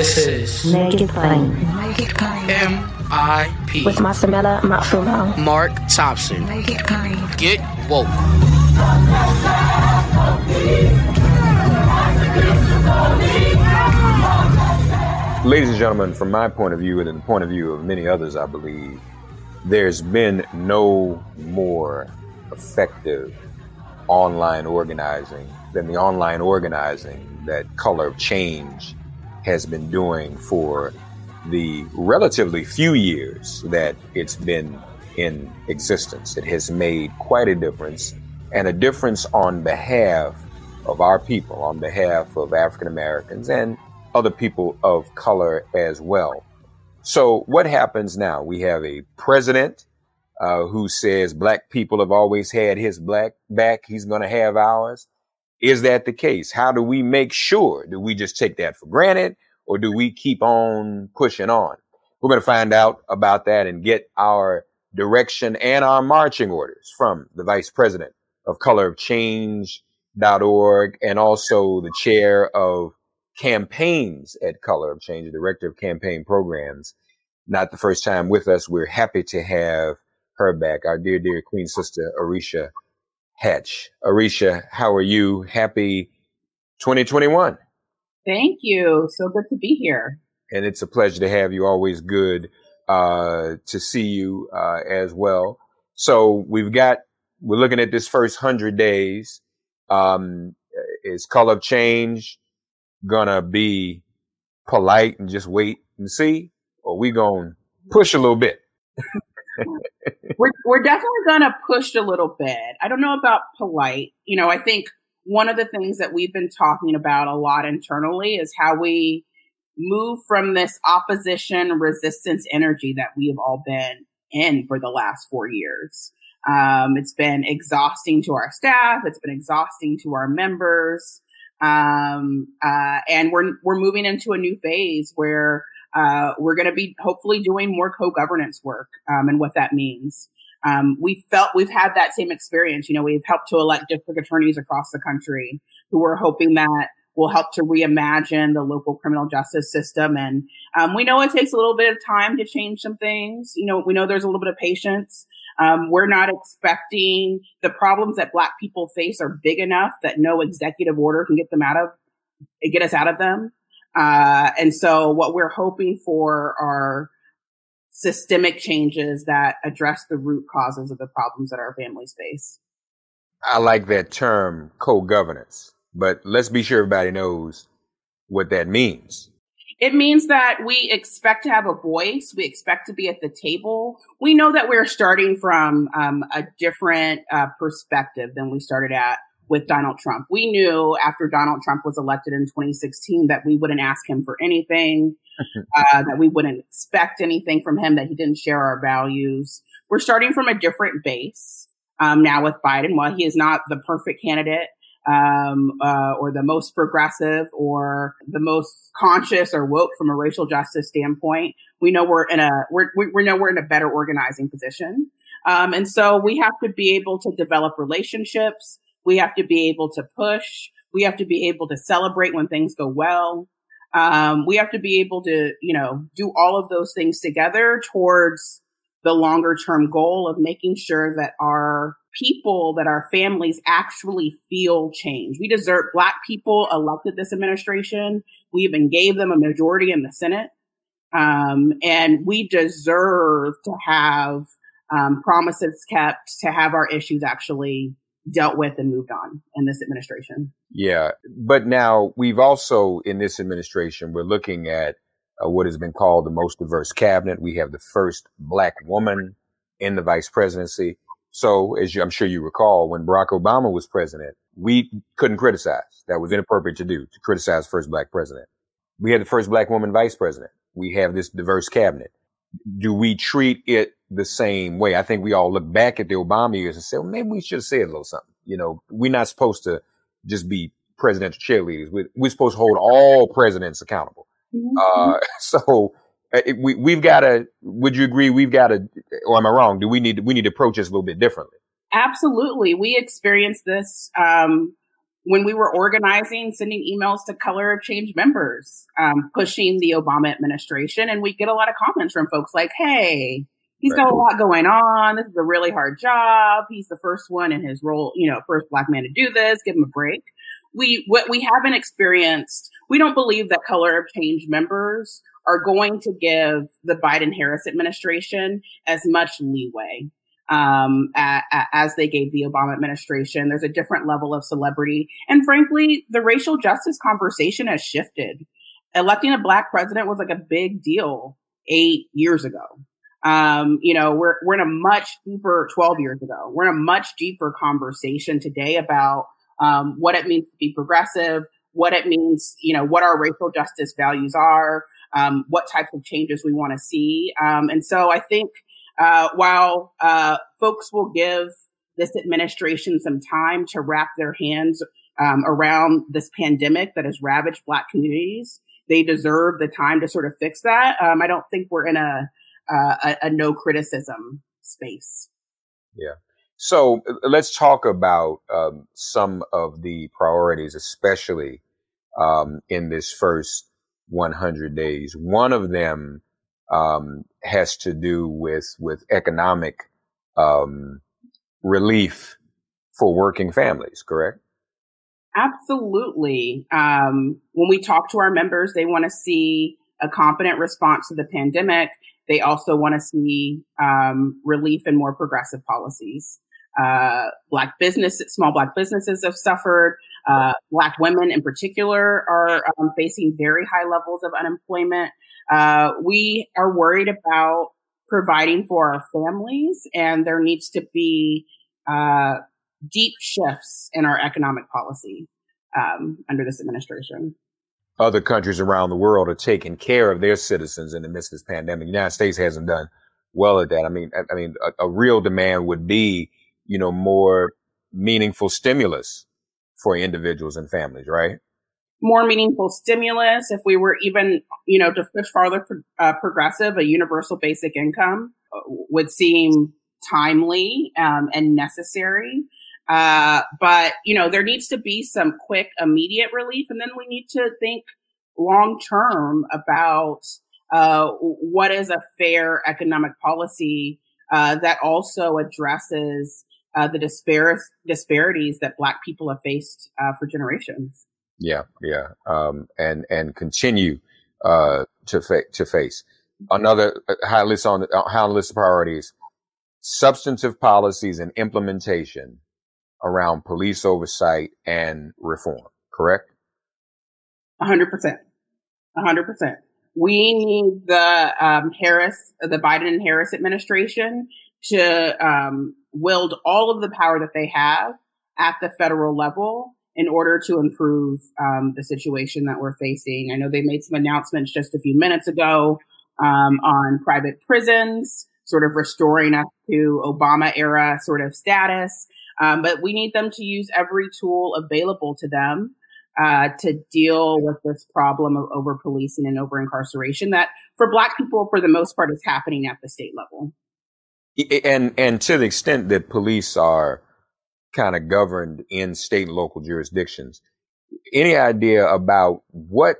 This is Naked Plane. Naked Plane. M.I.P. With Masamela Matfumo. Mark Thompson. Naked Plane. Get woke. Ladies and gentlemen, from my point of view and in the point of view of many others, I believe, there's been no more effective online organizing than the online organizing that Color of Change has been doing for the relatively few years that it's been in existence. It has made quite a difference and a difference on behalf of our people, on behalf of African Americans and other people of color as well. So, what happens now? We have a president uh, who says black people have always had his black back, he's going to have ours. Is that the case? How do we make sure? Do we just take that for granted or do we keep on pushing on? We're going to find out about that and get our direction and our marching orders from the vice president of color of change.org and also the chair of campaigns at color of change, the director of campaign programs. Not the first time with us. We're happy to have her back, our dear, dear queen sister, Arisha Hatch. Arisha, how are you? Happy 2021. Thank you. So good to be here. And it's a pleasure to have you. Always good uh, to see you uh, as well. So we've got, we're looking at this first hundred days. Um, is color of change gonna be polite and just wait and see, or we gonna push a little bit? we're we're definitely gonna push a little bit. I don't know about polite. You know, I think one of the things that we've been talking about a lot internally is how we move from this opposition resistance energy that we have all been in for the last four years. Um, it's been exhausting to our staff. It's been exhausting to our members. Um, uh, and we're, we're moving into a new phase where uh, we're going to be hopefully doing more co-governance work um, and what that means. Um, we felt we've had that same experience. You know, we've helped to elect district attorneys across the country who are hoping that will help to reimagine the local criminal justice system. And um, we know it takes a little bit of time to change some things. You know, we know there's a little bit of patience. Um, we're not expecting the problems that Black people face are big enough that no executive order can get them out of, get us out of them. Uh, and so what we're hoping for are systemic changes that address the root causes of the problems that our families face. I like that term co-governance, but let's be sure everybody knows what that means. It means that we expect to have a voice. We expect to be at the table. We know that we're starting from um, a different uh, perspective than we started at with Donald Trump. We knew after Donald Trump was elected in 2016 that we wouldn't ask him for anything, uh, that we wouldn't expect anything from him, that he didn't share our values. We're starting from a different base. um, now with Biden. While he is not the perfect candidate um, uh, or the most progressive or the most conscious or woke from a racial justice standpoint, we know we're in a we're, we know we're in a better organizing position. Um, and so we have to be able to develop relationships. We have to be able to push. We have to be able to celebrate when things go well. Um, we have to be able to, you know, do all of those things together towards the longer term goal of making sure that our people, that our families actually feel change. We deserve black people elected this administration. We even gave them a majority in the Senate. Um, and we deserve to have um, promises kept, to have our issues actually dealt with and moved on in this administration. Yeah. But now we've also, in this administration, we're looking at uh, what has been called the most diverse cabinet. We have the first black woman in the vice presidency. So, as you, I'm sure you recall, when Barack Obama was president, we couldn't criticize. That was inappropriate to do, to criticize first black president. We had the first black woman vice president. We have this diverse cabinet. Do we treat it the same way? I think we all look back at the Obama years and say, well, maybe we should have said a little something. You know, we're not supposed to just be presidential cheerleaders. We're, we're supposed to hold all presidents accountable. Mm-hmm. Uh, so uh, we, we've got to, would you agree? We've got to, or am I wrong? Do we need, we need to approach this a little bit differently? Absolutely. We experienced this, um, when we were organizing, sending emails to Color of Change members, um, pushing the Obama administration. And we get a lot of comments from folks like, Hey, he's got a lot going on. This is a really hard job. He's the first one in his role, you know, first black man to do this. Give him a break we what we haven't experienced we don't believe that color of change members are going to give the biden harris administration as much leeway um, as they gave the obama administration there's a different level of celebrity and frankly the racial justice conversation has shifted electing a black president was like a big deal eight years ago um, you know, we're, we're in a much deeper 12 years ago. We're in a much deeper conversation today about um, what it means to be progressive, what it means, you know, what our racial justice values are, um, what types of changes we want to see. Um, and so I think uh, while uh, folks will give this administration some time to wrap their hands um, around this pandemic that has ravaged Black communities, they deserve the time to sort of fix that. Um, I don't think we're in a, a, a no criticism space. Yeah. So uh, let's talk about um, some of the priorities, especially um, in this first 100 days. One of them um, has to do with with economic um, relief for working families. Correct? Absolutely. Um, when we talk to our members, they want to see a competent response to the pandemic. They also want to see um, relief and more progressive policies. Uh, black businesses, small black businesses have suffered. Uh, black women in particular are um, facing very high levels of unemployment. Uh, we are worried about providing for our families, and there needs to be uh, deep shifts in our economic policy um, under this administration. Other countries around the world are taking care of their citizens in the midst of this pandemic. The United States hasn't done well at that. I mean, I, I mean, a, a real demand would be you know, more meaningful stimulus for individuals and families, right? More meaningful stimulus. If we were even, you know, to push farther uh, progressive, a universal basic income uh, would seem timely um, and necessary. Uh, but you know, there needs to be some quick, immediate relief, and then we need to think long term about uh, what is a fair economic policy uh, that also addresses uh, the dispar- disparities that Black people have faced uh, for generations. Yeah, yeah, um, and and continue uh, to fa- to face another uh, high list on the uh, high list of priorities: substantive policies and implementation around police oversight and reform. Correct. hundred percent. hundred percent. We need the um, Harris, the Biden and Harris administration to um, wield all of the power that they have at the federal level in order to improve um, the situation that we're facing. I know they made some announcements just a few minutes ago um, on private prisons. sort of restoring us to Obama era sort of status. Um, but we need them to use every tool available to them uh, to deal with this problem of over policing and over incarceration that for black people for the most part is happening at the state level and and to the extent that police are kind of governed in state and local jurisdictions any idea about what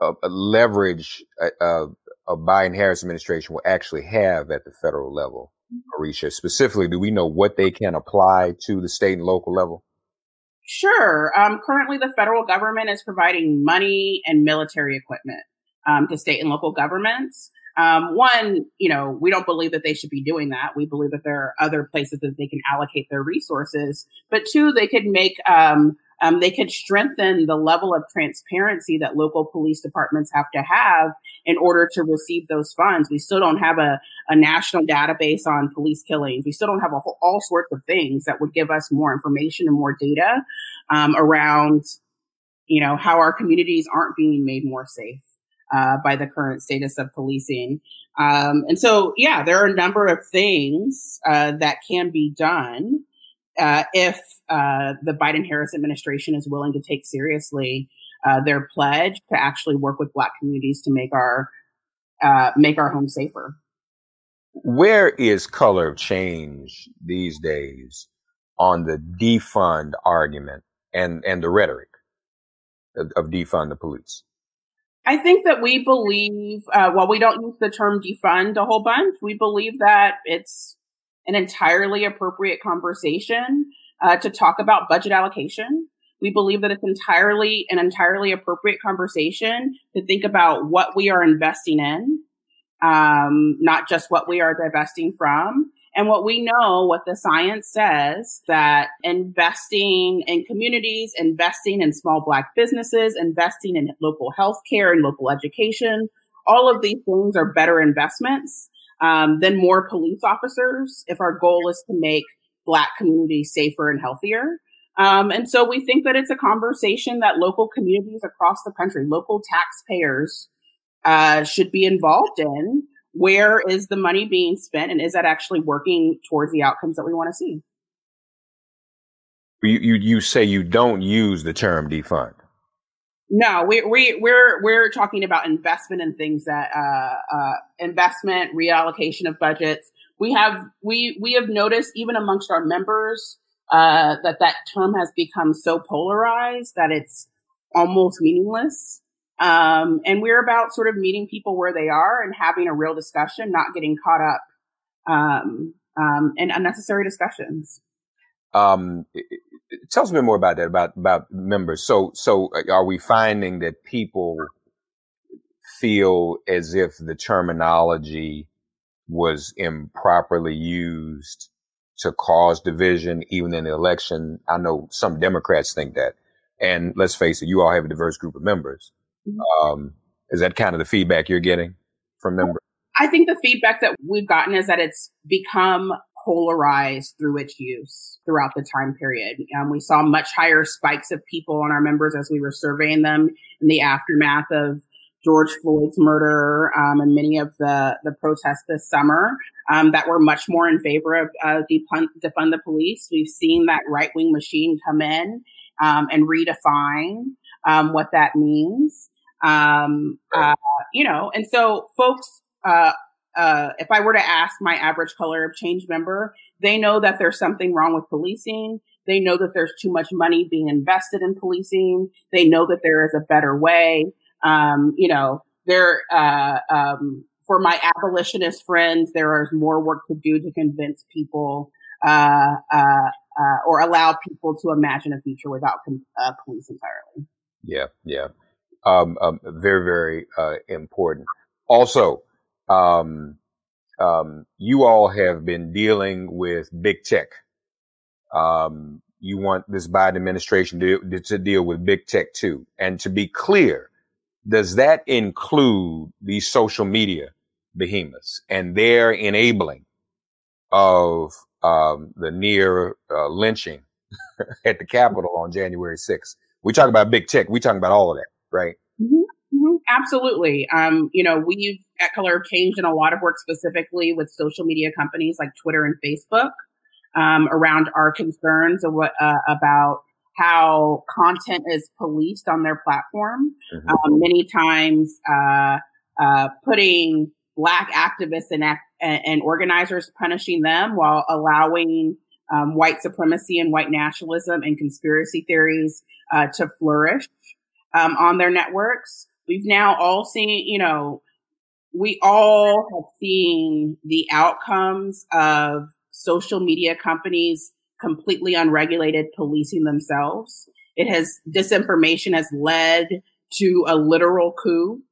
uh, leverage a, a, a Biden Harris administration will actually have at the federal level, Marisha? Specifically, do we know what they can apply to the state and local level? Sure. Um, currently, the federal government is providing money and military equipment um, to state and local governments. Um, one, you know, we don't believe that they should be doing that. We believe that there are other places that they can allocate their resources. But two, they could make um, um, they could strengthen the level of transparency that local police departments have to have in order to receive those funds. We still don't have a, a national database on police killings. We still don't have whole, all sorts of things that would give us more information and more data um, around, you know, how our communities aren't being made more safe. Uh, by the current status of policing. Um, and so, yeah, there are a number of things uh, that can be done uh, if uh, the Biden Harris administration is willing to take seriously uh, their pledge to actually work with Black communities to make our uh, make our homes safer. Where is color change these days on the defund argument and and the rhetoric of, of defund the police? I think that we believe, uh, while we don't use the term defund a whole bunch, we believe that it's an entirely appropriate conversation uh, to talk about budget allocation. We believe that it's entirely an entirely appropriate conversation to think about what we are investing in, um, not just what we are divesting from. And what we know, what the science says, that investing in communities, investing in small black businesses, investing in local healthcare and local education, all of these things are better investments um, then more police officers if our goal is to make Black communities safer and healthier. Um, and so we think that it's a conversation that local communities across the country, local taxpayers, uh, should be involved in. Where is the money being spent, and is that actually working towards the outcomes that we want to see? You, you you say you don't use the term defund. No, we, we, we're, we're talking about investment and things that, uh, uh, investment, reallocation of budgets. We have, we, we have noticed even amongst our members, uh, that that term has become so polarized that it's almost meaningless. Um, and we're about sort of meeting people where they are and having a real discussion, not getting caught up, um, um, in unnecessary discussions. Um, tell us a bit more about that, about about members. So, so uh, are we finding that people feel as if the terminology was improperly used to cause division, even in the election? I know some Democrats think that, and let's face it, you all have a diverse group of members. Um, is that kind of the feedback you're getting from members? I think the feedback that we've gotten is that it's become polarized through its use throughout the time period. Um, we saw much higher spikes of people on our members as we were surveying them in the aftermath of George Floyd's murder um, and many of the, the protests this summer um, that were much more in favor of uh, defund, defund the police. We've seen that right wing machine come in um, and redefine um, what that means. Um, uh, you know, and so folks uh, uh, if I were to ask my average color of change member, they know that there's something wrong with policing. They know that there's too much money being invested in policing. They know that there is a better way. Um, you know, there, uh, um, for my abolitionist friends, there is more work to do to convince people, uh, uh, uh or allow people to imagine a future without uh, police entirely. Yeah, yeah. Um, um, very, very uh, important. Also, um, um, you all have been dealing with big tech. Um, you want this Biden administration to, to deal with big tech too. And to be clear, does that include these social media behemoths and their enabling of um, the near uh, lynching at the Capitol on January 6th? We talk about big tech. We talk about all of that, right? Mm-hmm. Mm-hmm. absolutely. Um, you know, we've at Color of Change done a lot of work specifically with social media companies like Twitter and Facebook um, around our concerns of what, uh, about how content is policed on their platform. Mm-hmm. Um, many times, uh, uh, putting black activists and, act- and organizers punishing them while allowing um, white supremacy and white nationalism and conspiracy theories uh, to flourish um, on their networks. We've now all seen, you know, we all have seen the outcomes of social media companies completely unregulated policing themselves. It has disinformation has led to a literal coup.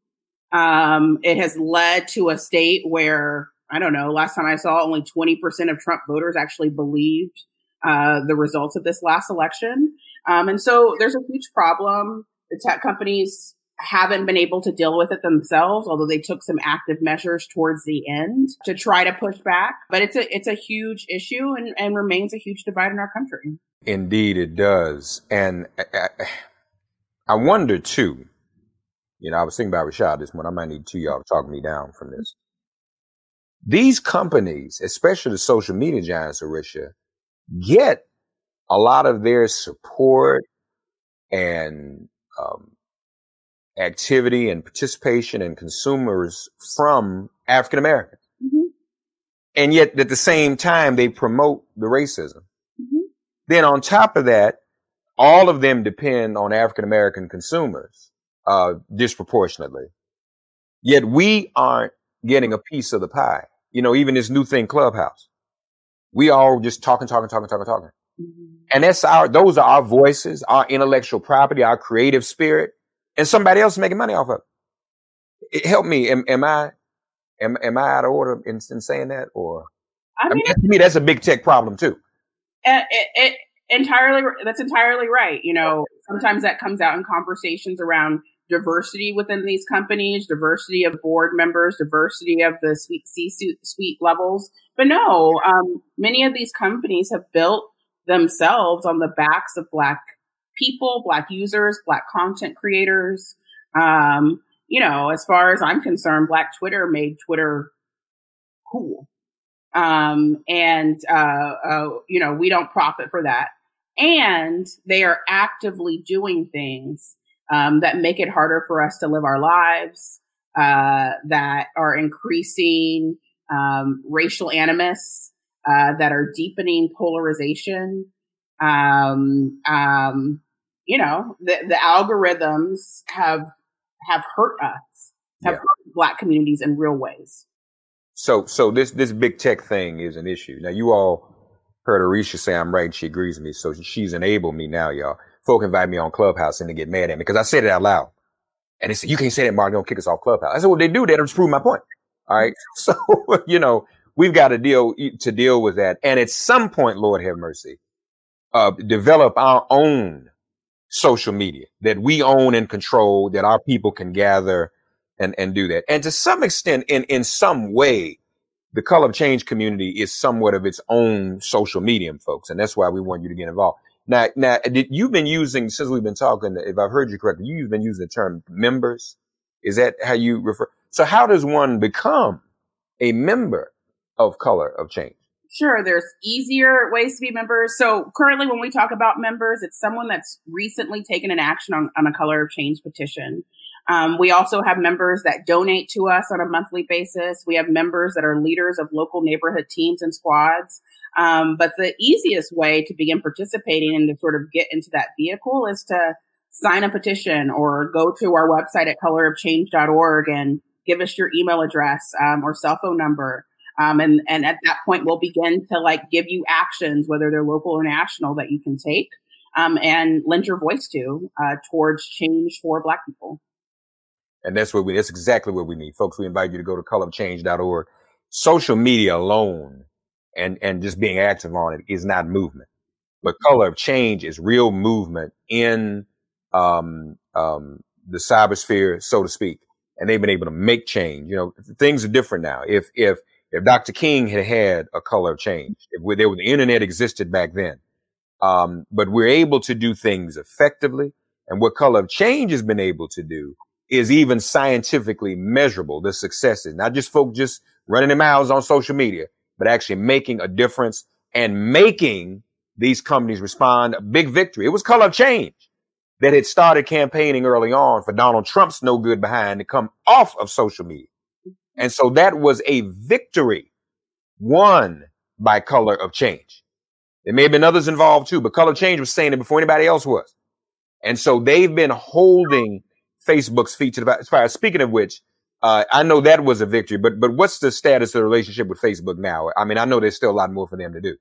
Um, it has led to a state where I don't know. Last time I saw, only twenty percent of Trump voters actually believed uh, the results of this last election. Um, and so there's a huge problem. The tech companies haven't been able to deal with it themselves, although they took some active measures towards the end to try to push back. But it's a it's a huge issue and, and remains a huge divide in our country. Indeed, it does. And I, I wonder too. You know, I was thinking about Rashad this morning. I might need two y'all to talk me down from this. These companies, especially the social media giants, Arisha, get a lot of their support and um, activity and participation and consumers from African Americans. Mm-hmm. And yet at the same time, they promote the racism. Mm-hmm. Then on top of that, all of them depend on African American consumers, uh, disproportionately. Yet we aren't getting a piece of the pie. You know, even this new thing, Clubhouse. We all just talking, talking, talking, talking, talking. And that's our, those are our voices, our intellectual property, our creative spirit and somebody else making money off of it. Help me. Am, am I am, am I out of order in, in saying that? Or I mean, I mean, to me, that's a big tech problem too. It, it, it, entirely. That's entirely right. You know, sometimes that comes out in conversations around diversity within these companies, diversity of board members, diversity of the C-suite levels. But no, um, many of these companies have built themselves on the backs of black people, black users, black content creators. Um, you know, as far as I'm concerned, black Twitter made Twitter cool. Um, and, uh, uh, you know, we don't profit for that. And they are actively doing things, um, that make it harder for us to live our lives, uh, that are increasing, um, racial animus, uh, that are deepening polarization, um, um, you know, the, the algorithms have have hurt us, have yeah. hurt black communities in real ways. So, so this this big tech thing is an issue. Now, you all heard Arisha say I'm right. and She agrees with me, so she's enabled me now, y'all. Folk invite me on Clubhouse and they get mad at me because I said it out loud. And they said, you can't say that, Mark. Don't kick us off Clubhouse. I said, well, they do that. to prove my point. All right. So, you know, we've got to deal, to deal with that. And at some point, Lord have mercy, uh, develop our own social media that we own and control, that our people can gather and, and do that. And to some extent, in, in some way, the color of change community is somewhat of its own social medium, folks. And that's why we want you to get involved. Now, now, you've been using, since we've been talking, if I've heard you correctly, you've been using the term members. Is that how you refer? So how does one become a member of color of change? Sure, there's easier ways to be members. So currently when we talk about members, it's someone that's recently taken an action on, on a color of change petition. Um, we also have members that donate to us on a monthly basis. We have members that are leaders of local neighborhood teams and squads. Um, but the easiest way to begin participating and to sort of get into that vehicle is to sign a petition or go to our website at colorofchange.org and give us your email address um, or cell phone number. Um, and, and at that point, we'll begin to like give you actions, whether they're local or national, that you can take um, and lend your voice to uh, towards change for Black people. And that's what we, that's exactly what we need. Folks, we invite you to go to colorofchange.org. Social media alone and, and just being active on it is not movement. But color of change is real movement in, um, um, the cybersphere, so to speak. And they've been able to make change. You know, things are different now. If, if, if Dr. King had had a color change, if there, was the internet existed back then, um, but we're able to do things effectively. And what color of change has been able to do is even scientifically measurable. The successes, not just folk just running their mouths on social media, but actually making a difference and making these companies respond. A big victory. It was color of change that had started campaigning early on for Donald Trump's no good behind to come off of social media. And so that was a victory won by color of change. There may have been others involved too, but color change was saying it before anybody else was. And so they've been holding Facebook's feet to the fire. Speaking of which, uh, I know that was a victory, but but what's the status of the relationship with Facebook now? I mean, I know there's still a lot more for them to do.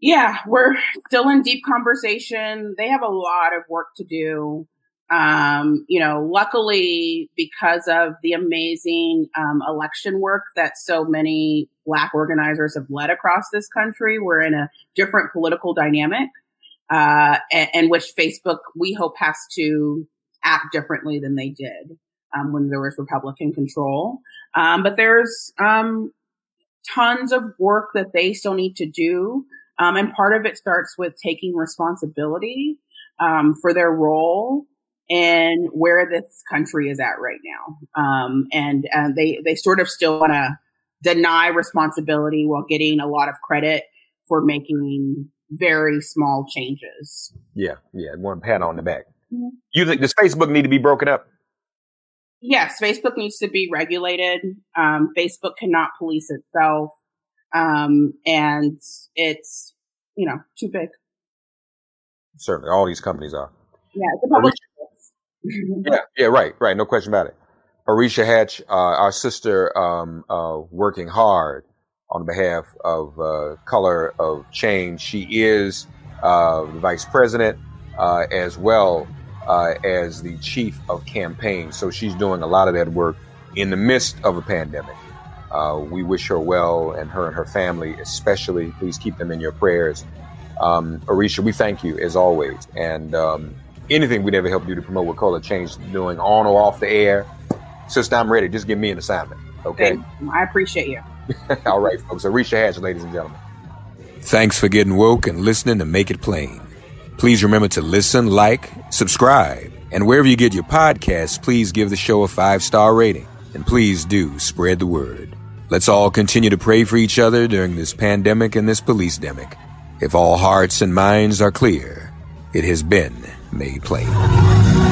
Yeah, we're still in deep conversation. They have a lot of work to do. Um, you know, luckily, because of the amazing um, election work that so many Black organizers have led across this country, we're in a different political dynamic, uh, and, and which Facebook, we hope, has to act differently than they did um, when there was Republican control. Um, but there's um, tons of work that they still need to do. Um, and part of it starts with taking responsibility um, for their role and where this country is at right now. Um, and uh, they, they sort of still want to deny responsibility while getting a lot of credit for making very small changes. Yeah, yeah. One pat on the back. Mm-hmm. You think does Facebook need to be broken up? Yes, Facebook needs to be regulated. Um, Facebook cannot police itself, um, and it's you know too big. Certainly, all these companies are. Yeah, it's a public. Yeah, yeah, right, right. No question about it. Arisha Hatch, uh, our sister, um, uh, working hard on behalf of uh, Color of Change. She is uh, the vice president uh, as well uh, as the chief of campaign. So she's doing a lot of that work in the midst of a pandemic. Uh, we wish her well and her and her family, especially. Please keep them in your prayers. Um, Arisha, we thank you as always. And um, anything we'd ever help you to promote what Color Change doing on or off the air, sister, I'm ready. Just give me an assignment. Okay. I appreciate you. All right, folks. Arisha Hatch, ladies and gentlemen. Thanks for getting woke and listening to Make It Plain. Please remember to listen, like, subscribe, and wherever you get your podcasts, please give the show a five star rating. And please do spread the word. Let's all continue to pray for each other during this pandemic and this police demic. If all hearts and minds are clear, it has been made plain.